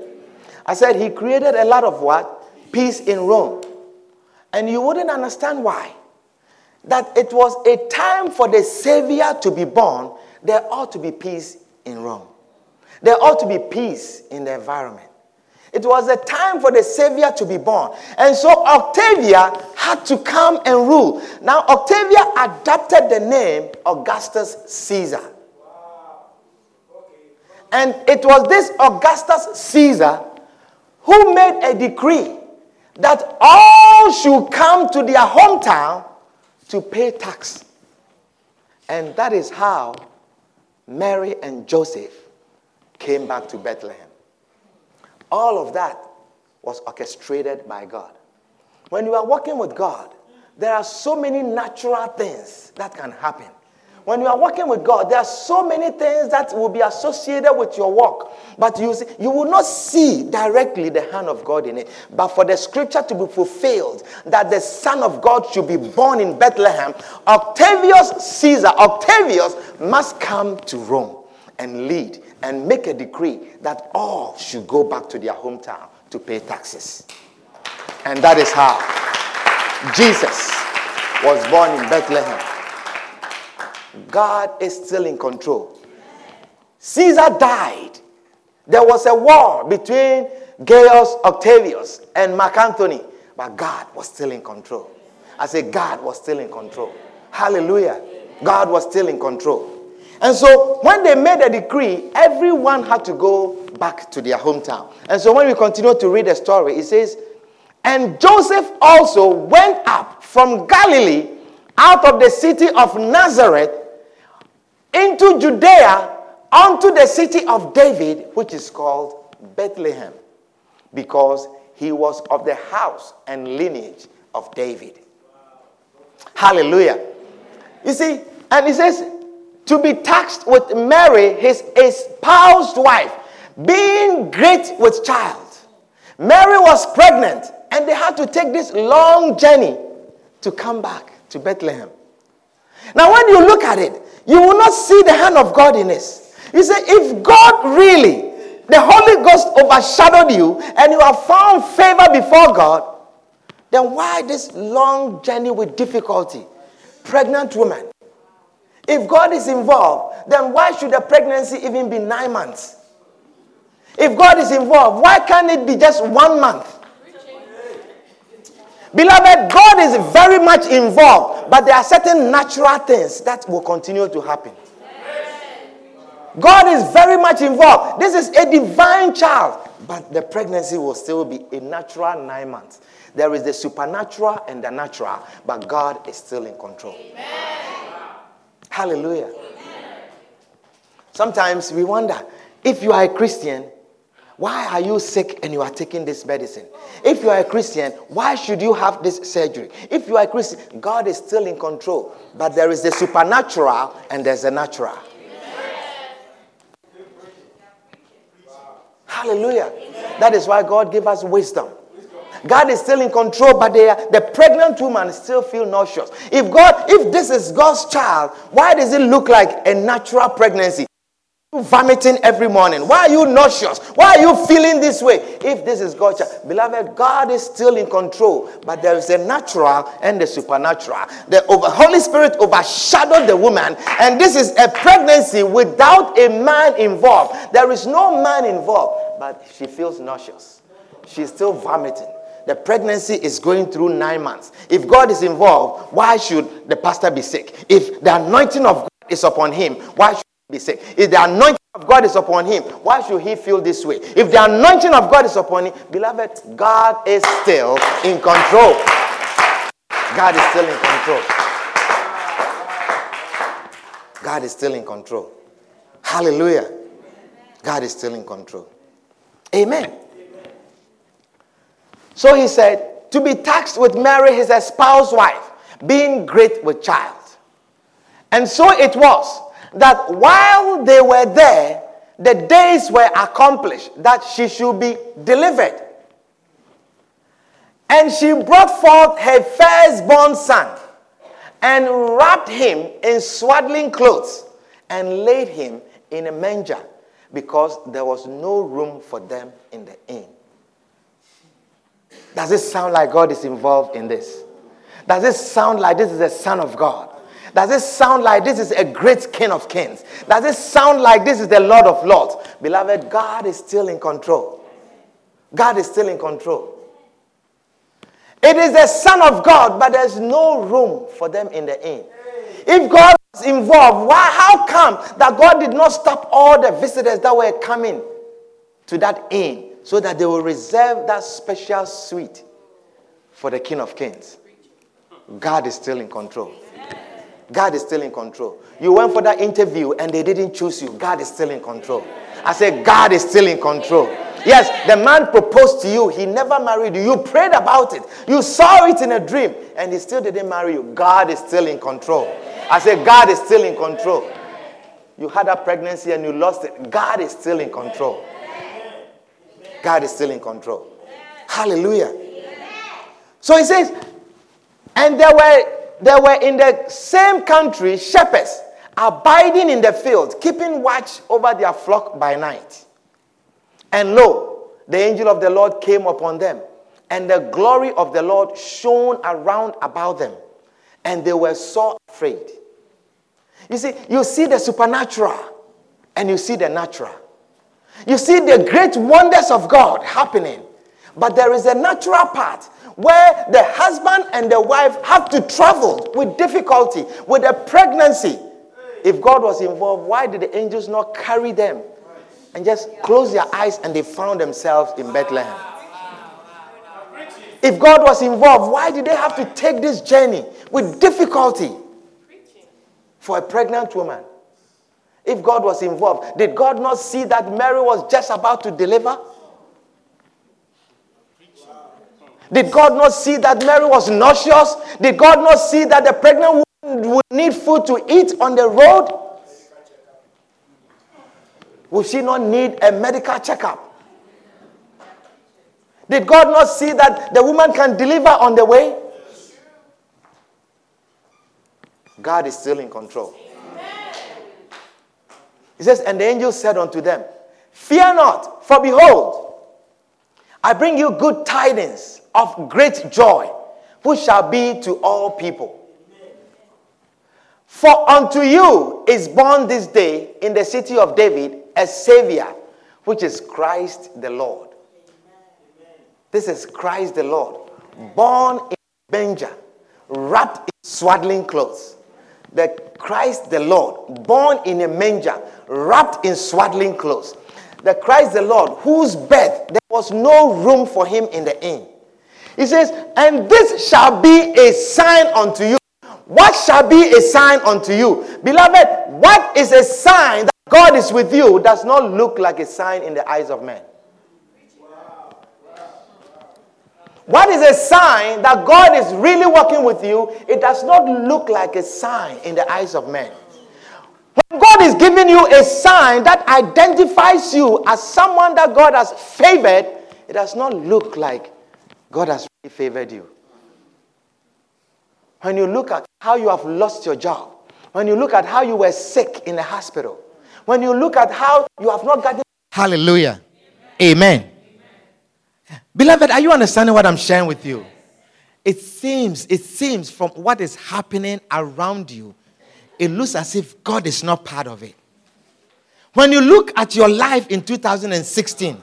[SPEAKER 1] I said he created a lot of what? Peace in Rome. And you wouldn't understand why. That it was a time for the Savior to be born, there ought to be peace in Rome. There ought to be peace in the environment. It was a time for the Savior to be born. And so Octavia had to come and rule. Now, Octavia adopted the name Augustus Caesar. And it was this Augustus Caesar who made a decree that all should come to their hometown to pay tax. And that is how Mary and Joseph came back to Bethlehem. All of that was orchestrated by God. When you are working with God, there are so many natural things that can happen. When you are working with God, there are so many things that will be associated with your work. But you, see, you will not see directly the hand of God in it. But for the scripture to be fulfilled, that the Son of God should be born in Bethlehem, Octavius Caesar, Octavius must come to Rome and lead and make a decree that all should go back to their hometown to pay taxes. And that is how Jesus was born in Bethlehem. God is still in control. Caesar died. There was a war between Gaius Octavius and Mark Antony, but God was still in control. I say, God was still in control. Hallelujah. God was still in control. And so when they made a decree, everyone had to go back to their hometown. And so when we continue to read the story, it says, And Joseph also went up from Galilee out of the city of Nazareth into Judea unto the city of David, which is called Bethlehem, because he was of the house and lineage of David. Hallelujah. You see, and he says, to be taxed with Mary, his espoused wife, being great with child. Mary was pregnant, and they had to take this long journey to come back to Bethlehem. Now, when you look at it, you will not see the hand of God in this. You say, if God really, the Holy Ghost overshadowed you, and you have found favor before God, then why this long journey with difficulty? Pregnant woman. If God is involved, then why should the pregnancy even be nine months? If God is involved, why can't it be just one month? Beloved, God is very much involved, but there are certain natural things that will continue to happen. God is very much involved. This is a divine child, but the pregnancy will still be a natural nine months. There is the supernatural and the natural, but God is still in control. Amen. Hallelujah. Amen. Sometimes we wonder if you are a Christian, why are you sick and you are taking this medicine? If you are a Christian, why should you have this surgery? If you are a Christian, God is still in control. But there is the supernatural and there's the natural. Hallelujah. That is why God gave us wisdom. God is still in control, but are, the pregnant woman still feel nauseous. If God, if this is God's child, why does it look like a natural pregnancy? Vomiting every morning? Why are you nauseous? Why are you feeling this way? If this is God's child, beloved, God is still in control, but there is a natural and the supernatural. The over, Holy Spirit overshadowed the woman, and this is a pregnancy without a man involved. There is no man involved, but she feels nauseous. She's still vomiting. The pregnancy is going through nine months. If God is involved, why should the pastor be sick? If the anointing of God is upon him, why should be sick. If the anointing of God is upon him, why should he feel this way? If the anointing of God is upon him, beloved, God is still in control. God is still in control. God is still in control. Hallelujah. God is still in control. Amen. So he said, to be taxed with Mary, his espoused wife, being great with child. And so it was that while they were there, the days were accomplished that she should be delivered. And she brought forth her firstborn son and wrapped him in swaddling clothes and laid him in a manger because there was no room for them in the inn. Does it sound like God is involved in this? Does it sound like this is the Son of God? Does it sound like this is a great King of Kings? Does it sound like this is the Lord of Lords? Beloved, God is still in control. God is still in control. It is the Son of God, but there's no room for them in the inn. If God was involved, why, how come that God did not stop all the visitors that were coming to that inn so that they will reserve that special suite for the King of Kings? God is still in control. God is still in control. You went for that interview and they didn't choose you. God is still in control. I said, God is still in control. Yes, the man proposed to you. He never married you. You prayed about it. You saw it in a dream and he still didn't marry you. God is still in control. I said, God is still in control. You had a pregnancy and you lost it. God is still in control. God is still in control. Hallelujah. So he says, and there were there were in the same country shepherds abiding in the field, keeping watch over their flock by night. And lo, the angel of the Lord came upon them, and the glory of the Lord shone around about them, and they were so afraid. You see, you see the supernatural, and you see the natural. You see the great wonders of God happening, but there is a natural part where the husband and the wife have to travel with difficulty, with a pregnancy. If God was involved, why did the angels not carry them and just close their eyes and they found themselves in Bethlehem? If God was involved, why did they have to take this journey with difficulty for a pregnant woman? If God was involved, did God not see that Mary was just about to deliver? Did God not see that Mary was nauseous? Did God not see that the pregnant woman would need food to eat on the road? Would she not need a medical checkup? Did God not see that the woman can deliver on the way? God is still in control. He says, And the angel said unto them, Fear not, for behold, I bring you good tidings of great joy, which shall be to all people. For unto you is born this day in the city of David a Savior, which is Christ the Lord. This is Christ the Lord, born in a manger, wrapped in swaddling clothes. The Christ the Lord, born in a manger, wrapped in swaddling clothes. The Christ the Lord, whose birth there was no room for him in the inn. He says, And this shall be a sign unto you. What shall be a sign unto you? Beloved, what is a sign that God is with you does not look like a sign in the eyes of men. What is a sign that God is really working with you? It does not look like a sign in the eyes of men. When God is giving you a sign that identifies you as someone that God has favored, it does not look like God has really favored you. When you look at how you have lost your job, when you look at how you were sick in the hospital, when you look at how you have not gotten. Hallelujah. Amen. Amen. Amen. Beloved, are you understanding what I'm sharing with you? It seems, it seems from what is happening around you, it looks as if God is not part of it. When you look at your life in 2016,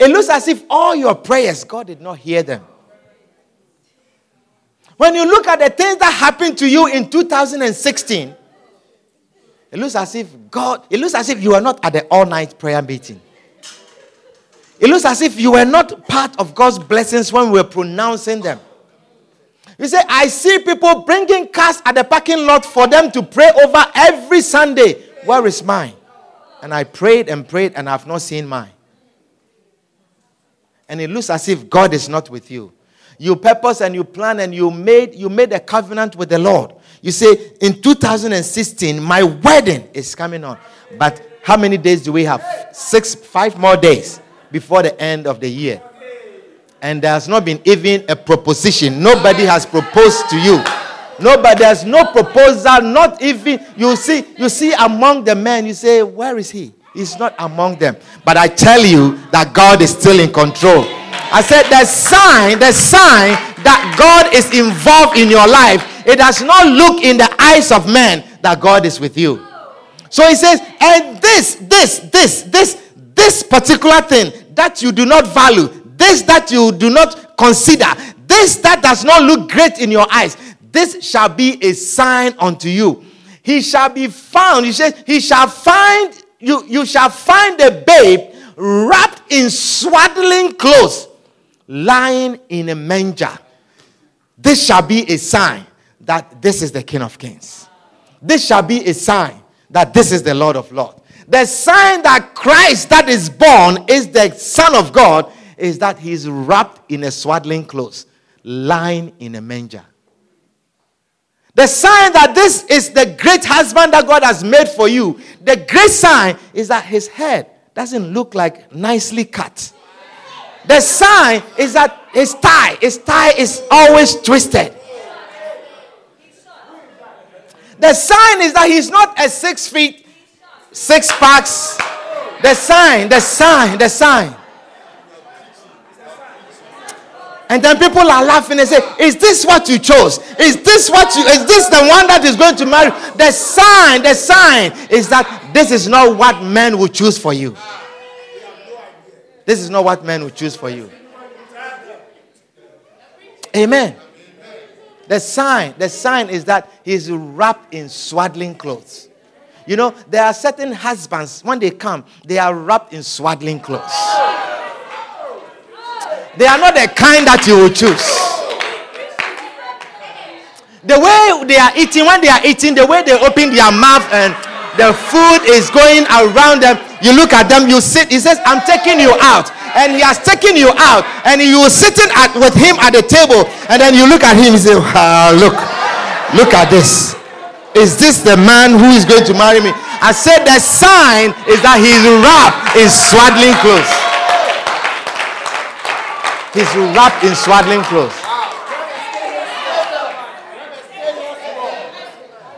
[SPEAKER 1] it looks as if all your prayers, God did not hear them. When you look at the things that happened to you in 2016, it looks as if God, it looks as if you were not at the all night prayer meeting. It looks as if you were not part of God's blessings when we were pronouncing them. You said, I see people bringing cars at the parking lot for them to pray over every Sunday. Where is mine? And I prayed and prayed and I've not seen mine and it looks as if God is not with you. You purpose and you plan and you made you made a covenant with the Lord. You say in 2016 my wedding is coming on. But how many days do we have? 6 5 more days before the end of the year. And there has not been even a proposition. Nobody has proposed to you. Nobody, there's no proposal, not even you see, you see among the men, you say, Where is he? He's not among them. But I tell you that God is still in control. I said the sign, the sign that God is involved in your life, it does not look in the eyes of men that God is with you. So he says, and this, this, this, this, this particular thing that you do not value, this that you do not consider, this that does not look great in your eyes, this shall be a sign unto you. He shall be found. He says, He shall find you, you shall find a babe wrapped in swaddling clothes, lying in a manger. This shall be a sign that this is the King of Kings. This shall be a sign that this is the Lord of Lords. The sign that Christ that is born is the Son of God is that he's wrapped in a swaddling clothes, lying in a manger. The sign that this is the great husband that God has made for you, the great sign is that his head doesn't look like nicely cut. The sign is that his tie, his tie is always twisted. The sign is that he's not a six feet, six packs. The sign, the sign, the sign. And then people are laughing and say, Is this what you chose? Is this what you is this the one that is going to marry? The sign, the sign is that this is not what men will choose for you. This is not what men will choose for you. Amen. The sign, the sign is that he's wrapped in swaddling clothes. You know, there are certain husbands, when they come, they are wrapped in swaddling clothes. They are not the kind that you will choose. The way they are eating, when they are eating, the way they open their mouth and the food is going around them, you look at them, you sit. He says, I'm taking you out. And he has taken you out. And you were sitting at, with him at the table. And then you look at him and say, Look, look at this. Is this the man who is going to marry me? I said, The sign is that he's wrapped in swaddling clothes. He's wrapped in swaddling clothes.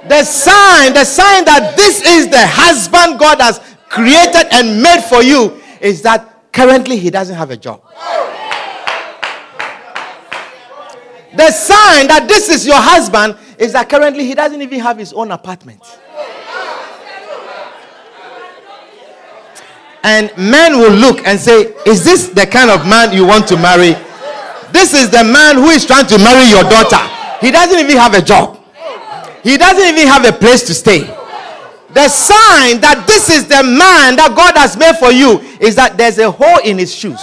[SPEAKER 1] The sign, the sign that this is the husband God has created and made for you is that currently he doesn't have a job. The sign that this is your husband is that currently he doesn't even have his own apartment. And men will look and say, Is this the kind of man you want to marry? This is the man who is trying to marry your daughter. He doesn't even have a job, he doesn't even have a place to stay. The sign that this is the man that God has made for you is that there's a hole in his shoes.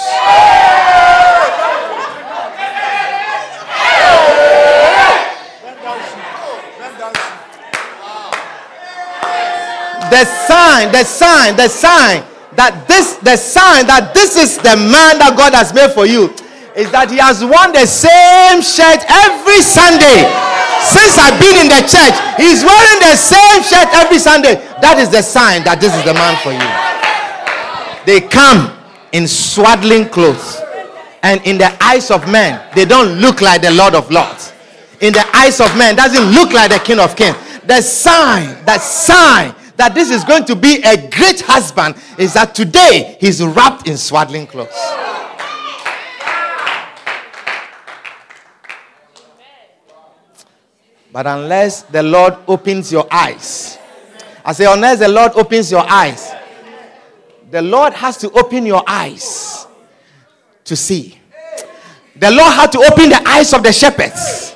[SPEAKER 1] The sign, the sign, the sign that this, the sign that this is the man that God has made for you, is that he has worn the same shirt every Sunday. Since I've been in the church, he's wearing the same shirt every Sunday. That is the sign that this is the man for you. They come in swaddling clothes, and in the eyes of men, they don't look like the Lord of Lords. In the eyes of men, doesn't look like the King of Kings. The sign, that sign that this is going to be a great husband is that today he's wrapped in swaddling clothes. But unless the Lord opens your eyes, I say, unless the Lord opens your eyes, the Lord has to open your eyes to see. The Lord had to open the eyes of the shepherds.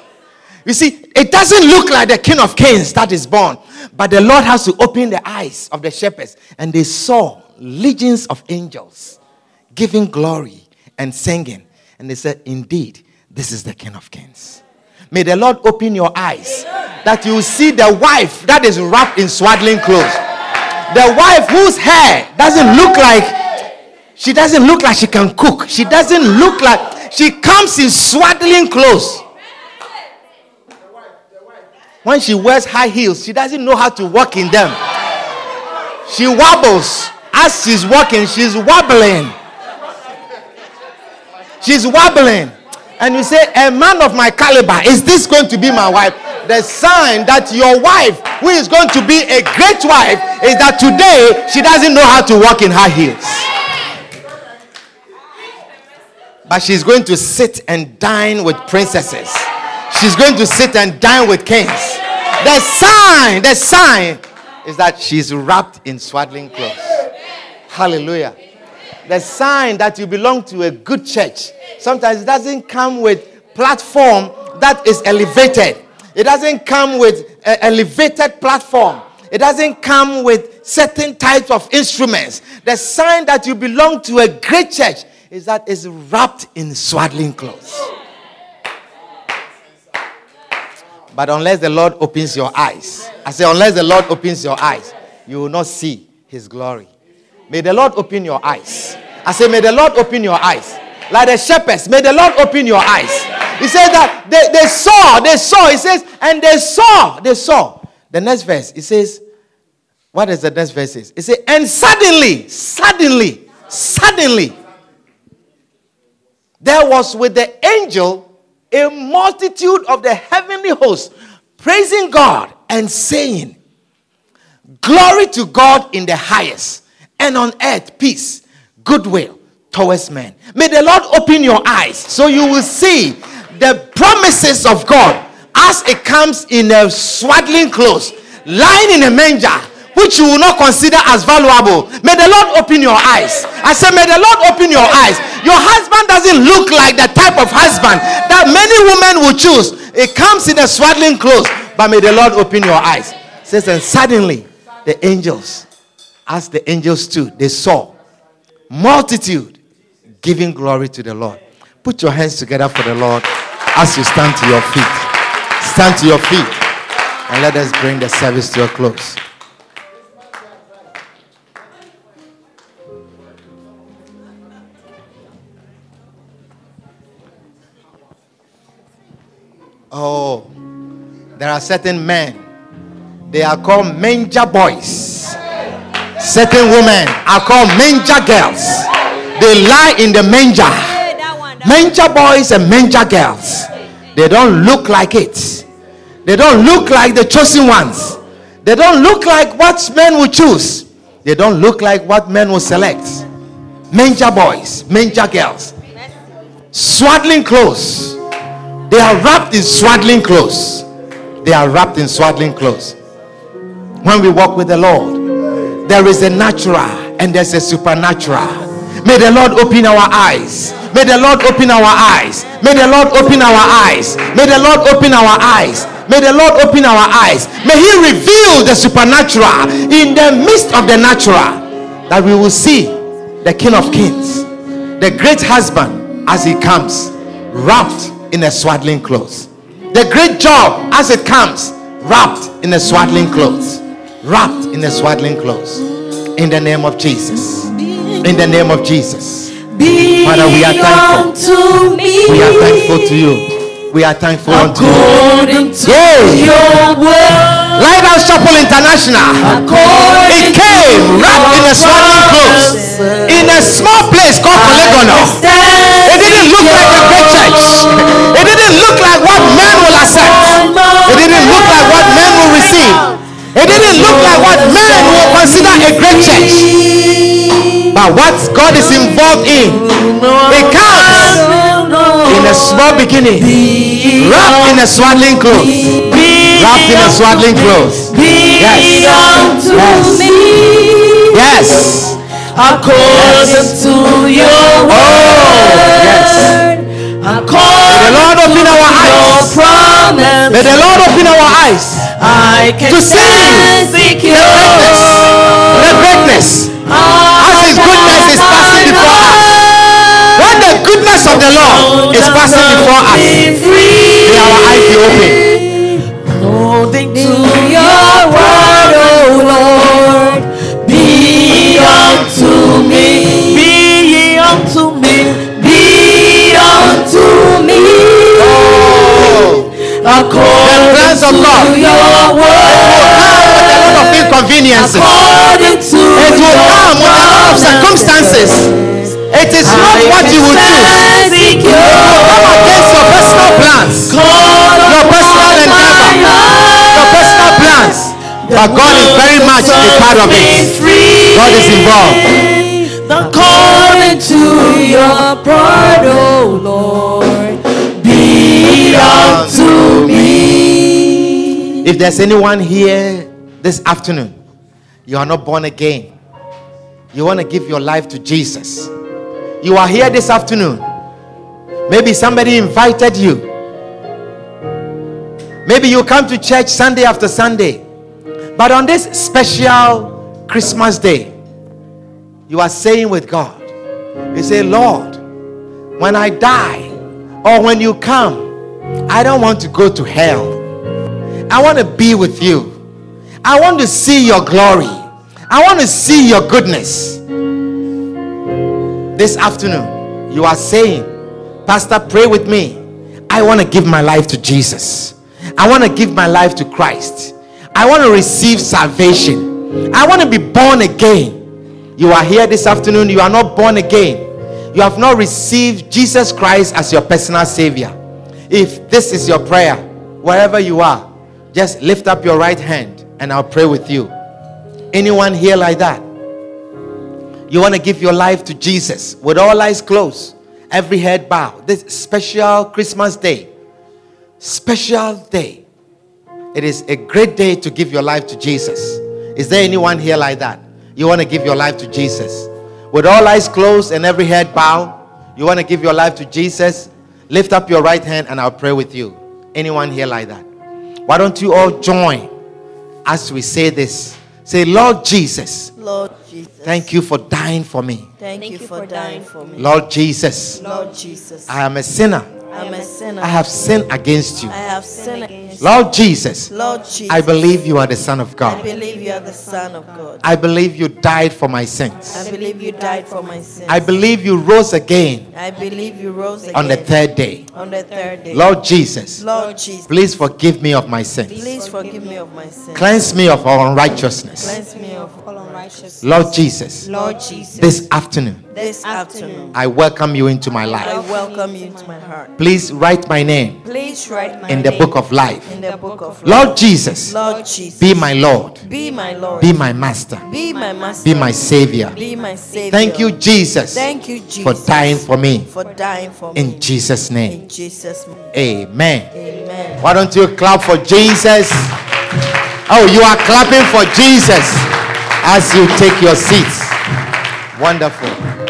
[SPEAKER 1] You see, it doesn't look like the King of Kings that is born. But the Lord has to open the eyes of the shepherds, and they saw legions of angels giving glory and singing. And they said, Indeed, this is the King of Kings. May the Lord open your eyes that you see the wife that is wrapped in swaddling clothes. The wife whose hair doesn't look like she doesn't look like she can cook. She doesn't look like she comes in swaddling clothes. When she wears high heels, she doesn't know how to walk in them. She wobbles. As she's walking, she's wobbling. She's wobbling. And you say, A man of my caliber, is this going to be my wife? The sign that your wife, who is going to be a great wife, is that today she doesn't know how to walk in high heels. But she's going to sit and dine with princesses. She's going to sit and dine with kings. The sign, the sign is that she's wrapped in swaddling clothes. Hallelujah. The sign that you belong to a good church sometimes it doesn't come with platform that is elevated. It doesn't come with an elevated platform. It doesn't come with certain types of instruments. The sign that you belong to a great church is that it's wrapped in swaddling clothes. But unless the Lord opens your eyes, I say, unless the Lord opens your eyes, you will not see his glory. May the Lord open your eyes. I say, may the Lord open your eyes. Like the shepherds, may the Lord open your eyes. He said that they, they saw, they saw. He says, and they saw, they saw. The next verse, it says, what is the next verse? It says, and suddenly, suddenly, suddenly, there was with the angel a multitude of the heavenly hosts praising God and saying, Glory to God in the highest, and on earth peace, goodwill towards men. May the Lord open your eyes so you will see the promises of God as it comes in a swaddling clothes, lying in a manger which you will not consider as valuable. May the Lord open your eyes. I said, May the Lord open your eyes. Your husband doesn't look like the type of husband that many women will choose. It comes in a swaddling clothes, but may the Lord open your eyes. It says, and suddenly the angels, as the angels stood, they saw multitude giving glory to the Lord. Put your hands together for the Lord as you stand to your feet. Stand to your feet and let us bring the service to a close. There are certain men. They are called manger boys. Certain women are called manger girls. They lie in the manger. Manger boys and manger girls. They don't look like it. They don't look like the chosen ones. They don't look like what men will choose. They don't look like what men will select. Manger boys, manger girls. Swaddling clothes they are wrapped in swaddling clothes. They are wrapped in swaddling clothes. When we walk with the Lord, there is a natural and there's a supernatural. May the Lord open our eyes. May the Lord open our eyes. May the Lord open our eyes. May the Lord open our eyes. May the Lord open our eyes. May He reveal the supernatural in the midst of the natural that we will see the King of Kings, the great husband as He comes, wrapped in a swaddling clothes. The great job as it comes, wrapped in the swaddling clothes. Wrapped in the swaddling clothes. In the name of Jesus. In the name of Jesus. Father, we are thankful. We are thankful to you. We are thankful unto you.
[SPEAKER 2] Your word.
[SPEAKER 1] Lighthouse Chapel International. It came wrapped in a swaddling clothes in a small place called Polygonal. It didn't look like a great church. It didn't look like what men will accept. It didn't look like what men will receive. It didn't look like what men will consider a great church. But what God is involved in, it a small beginning, wrapped in a swaddling clothes. Wrapped in a swaddling clothes. Yes. Yes. Yes.
[SPEAKER 2] According to your word.
[SPEAKER 1] yes.
[SPEAKER 2] According
[SPEAKER 1] May the Lord open our eyes. May the Lord open our eyes
[SPEAKER 2] I can
[SPEAKER 1] to see the greatness. The greatness. As His goodness is passing before goodness of the Lord is passing before us, may our eyes be open.
[SPEAKER 2] Holding to your word, oh Lord, be unto me, be ye unto me, be unto me,
[SPEAKER 1] Oh,
[SPEAKER 2] according
[SPEAKER 1] plans of
[SPEAKER 2] to
[SPEAKER 1] God.
[SPEAKER 2] your word,
[SPEAKER 1] with a lot of inconveniences.
[SPEAKER 2] according to
[SPEAKER 1] It will come with a lot of circumstances. It is
[SPEAKER 2] I
[SPEAKER 1] not
[SPEAKER 2] what
[SPEAKER 1] you will do.
[SPEAKER 2] You
[SPEAKER 1] come against your personal plans, your personal endeavor, your personal plans. But God is very much a part of it. God is involved.
[SPEAKER 2] The call into your pride, O Lord, be unto me.
[SPEAKER 1] If there's anyone here this afternoon, you are not born again. You want to give your life to Jesus you are here this afternoon. Maybe somebody invited you. Maybe you come to church Sunday after Sunday. But on this special Christmas day, you are saying with God, you say, Lord, when I die or when you come, I don't want to go to hell. I want to be with you. I want to see your glory. I want to see your goodness. This afternoon, you are saying, Pastor, pray with me. I want to give my life to Jesus. I want to give my life to Christ. I want to receive salvation. I want to be born again. You are here this afternoon, you are not born again. You have not received Jesus Christ as your personal Savior. If this is your prayer, wherever you are, just lift up your right hand and I'll pray with you. Anyone here like that? You want to give your life to Jesus with all eyes closed, every head bowed. This special Christmas day, special day. It is a great day to give your life to Jesus. Is there anyone here like that? You want to give your life to Jesus with all eyes closed and every head bowed? You want to give your life to Jesus? Lift up your right hand and I'll pray with you. Anyone here like that? Why don't you all join as we say this? Say, Lord Jesus,
[SPEAKER 2] Lord Jesus,
[SPEAKER 1] thank you for dying for me.
[SPEAKER 2] thank you for dying for me.
[SPEAKER 1] Lord Jesus,
[SPEAKER 2] Lord Jesus,
[SPEAKER 1] I am a sinner.
[SPEAKER 2] I'm a sinner.
[SPEAKER 1] I have sinned against you.
[SPEAKER 2] I have sinned against you.
[SPEAKER 1] Lord Jesus,
[SPEAKER 2] Lord Jesus,
[SPEAKER 1] I believe you are the Son of God.
[SPEAKER 2] I
[SPEAKER 1] God.
[SPEAKER 2] believe you are the Son of God.
[SPEAKER 1] I believe you died for my sins.
[SPEAKER 2] I believe you died for my sins.
[SPEAKER 1] I believe you rose again
[SPEAKER 2] I believe you rose again
[SPEAKER 1] on the third day.
[SPEAKER 2] on the third day.
[SPEAKER 1] Lord Jesus,
[SPEAKER 2] Lord Jesus,
[SPEAKER 1] please forgive me of my sins.
[SPEAKER 2] please forgive me of my sins.
[SPEAKER 1] Cleanse me of all unrighteousness.
[SPEAKER 2] Cleanse me of all unrighteousness.
[SPEAKER 1] Lord Jesus,
[SPEAKER 2] Lord Jesus,
[SPEAKER 1] this afternoon,
[SPEAKER 2] this afternoon,
[SPEAKER 1] I welcome you into my life.
[SPEAKER 2] I welcome you into my heart.
[SPEAKER 1] Please write my name
[SPEAKER 2] Please write my
[SPEAKER 1] in the book of life.
[SPEAKER 2] in the book of life.
[SPEAKER 1] Lord Jesus,
[SPEAKER 2] Lord Jesus,
[SPEAKER 1] be my Lord,
[SPEAKER 2] be my Lord,
[SPEAKER 1] be my Master,
[SPEAKER 2] be my master,
[SPEAKER 1] be my Savior.
[SPEAKER 2] be my savior.
[SPEAKER 1] Thank you, Jesus,
[SPEAKER 2] Thank you, Jesus,
[SPEAKER 1] for dying for me.
[SPEAKER 2] for dying for me.
[SPEAKER 1] In Jesus' name,
[SPEAKER 2] In Jesus' name,
[SPEAKER 1] amen.
[SPEAKER 2] Amen.
[SPEAKER 1] Why don't you clap for Jesus? Oh, you are clapping for Jesus as you take your seats. Wonderful.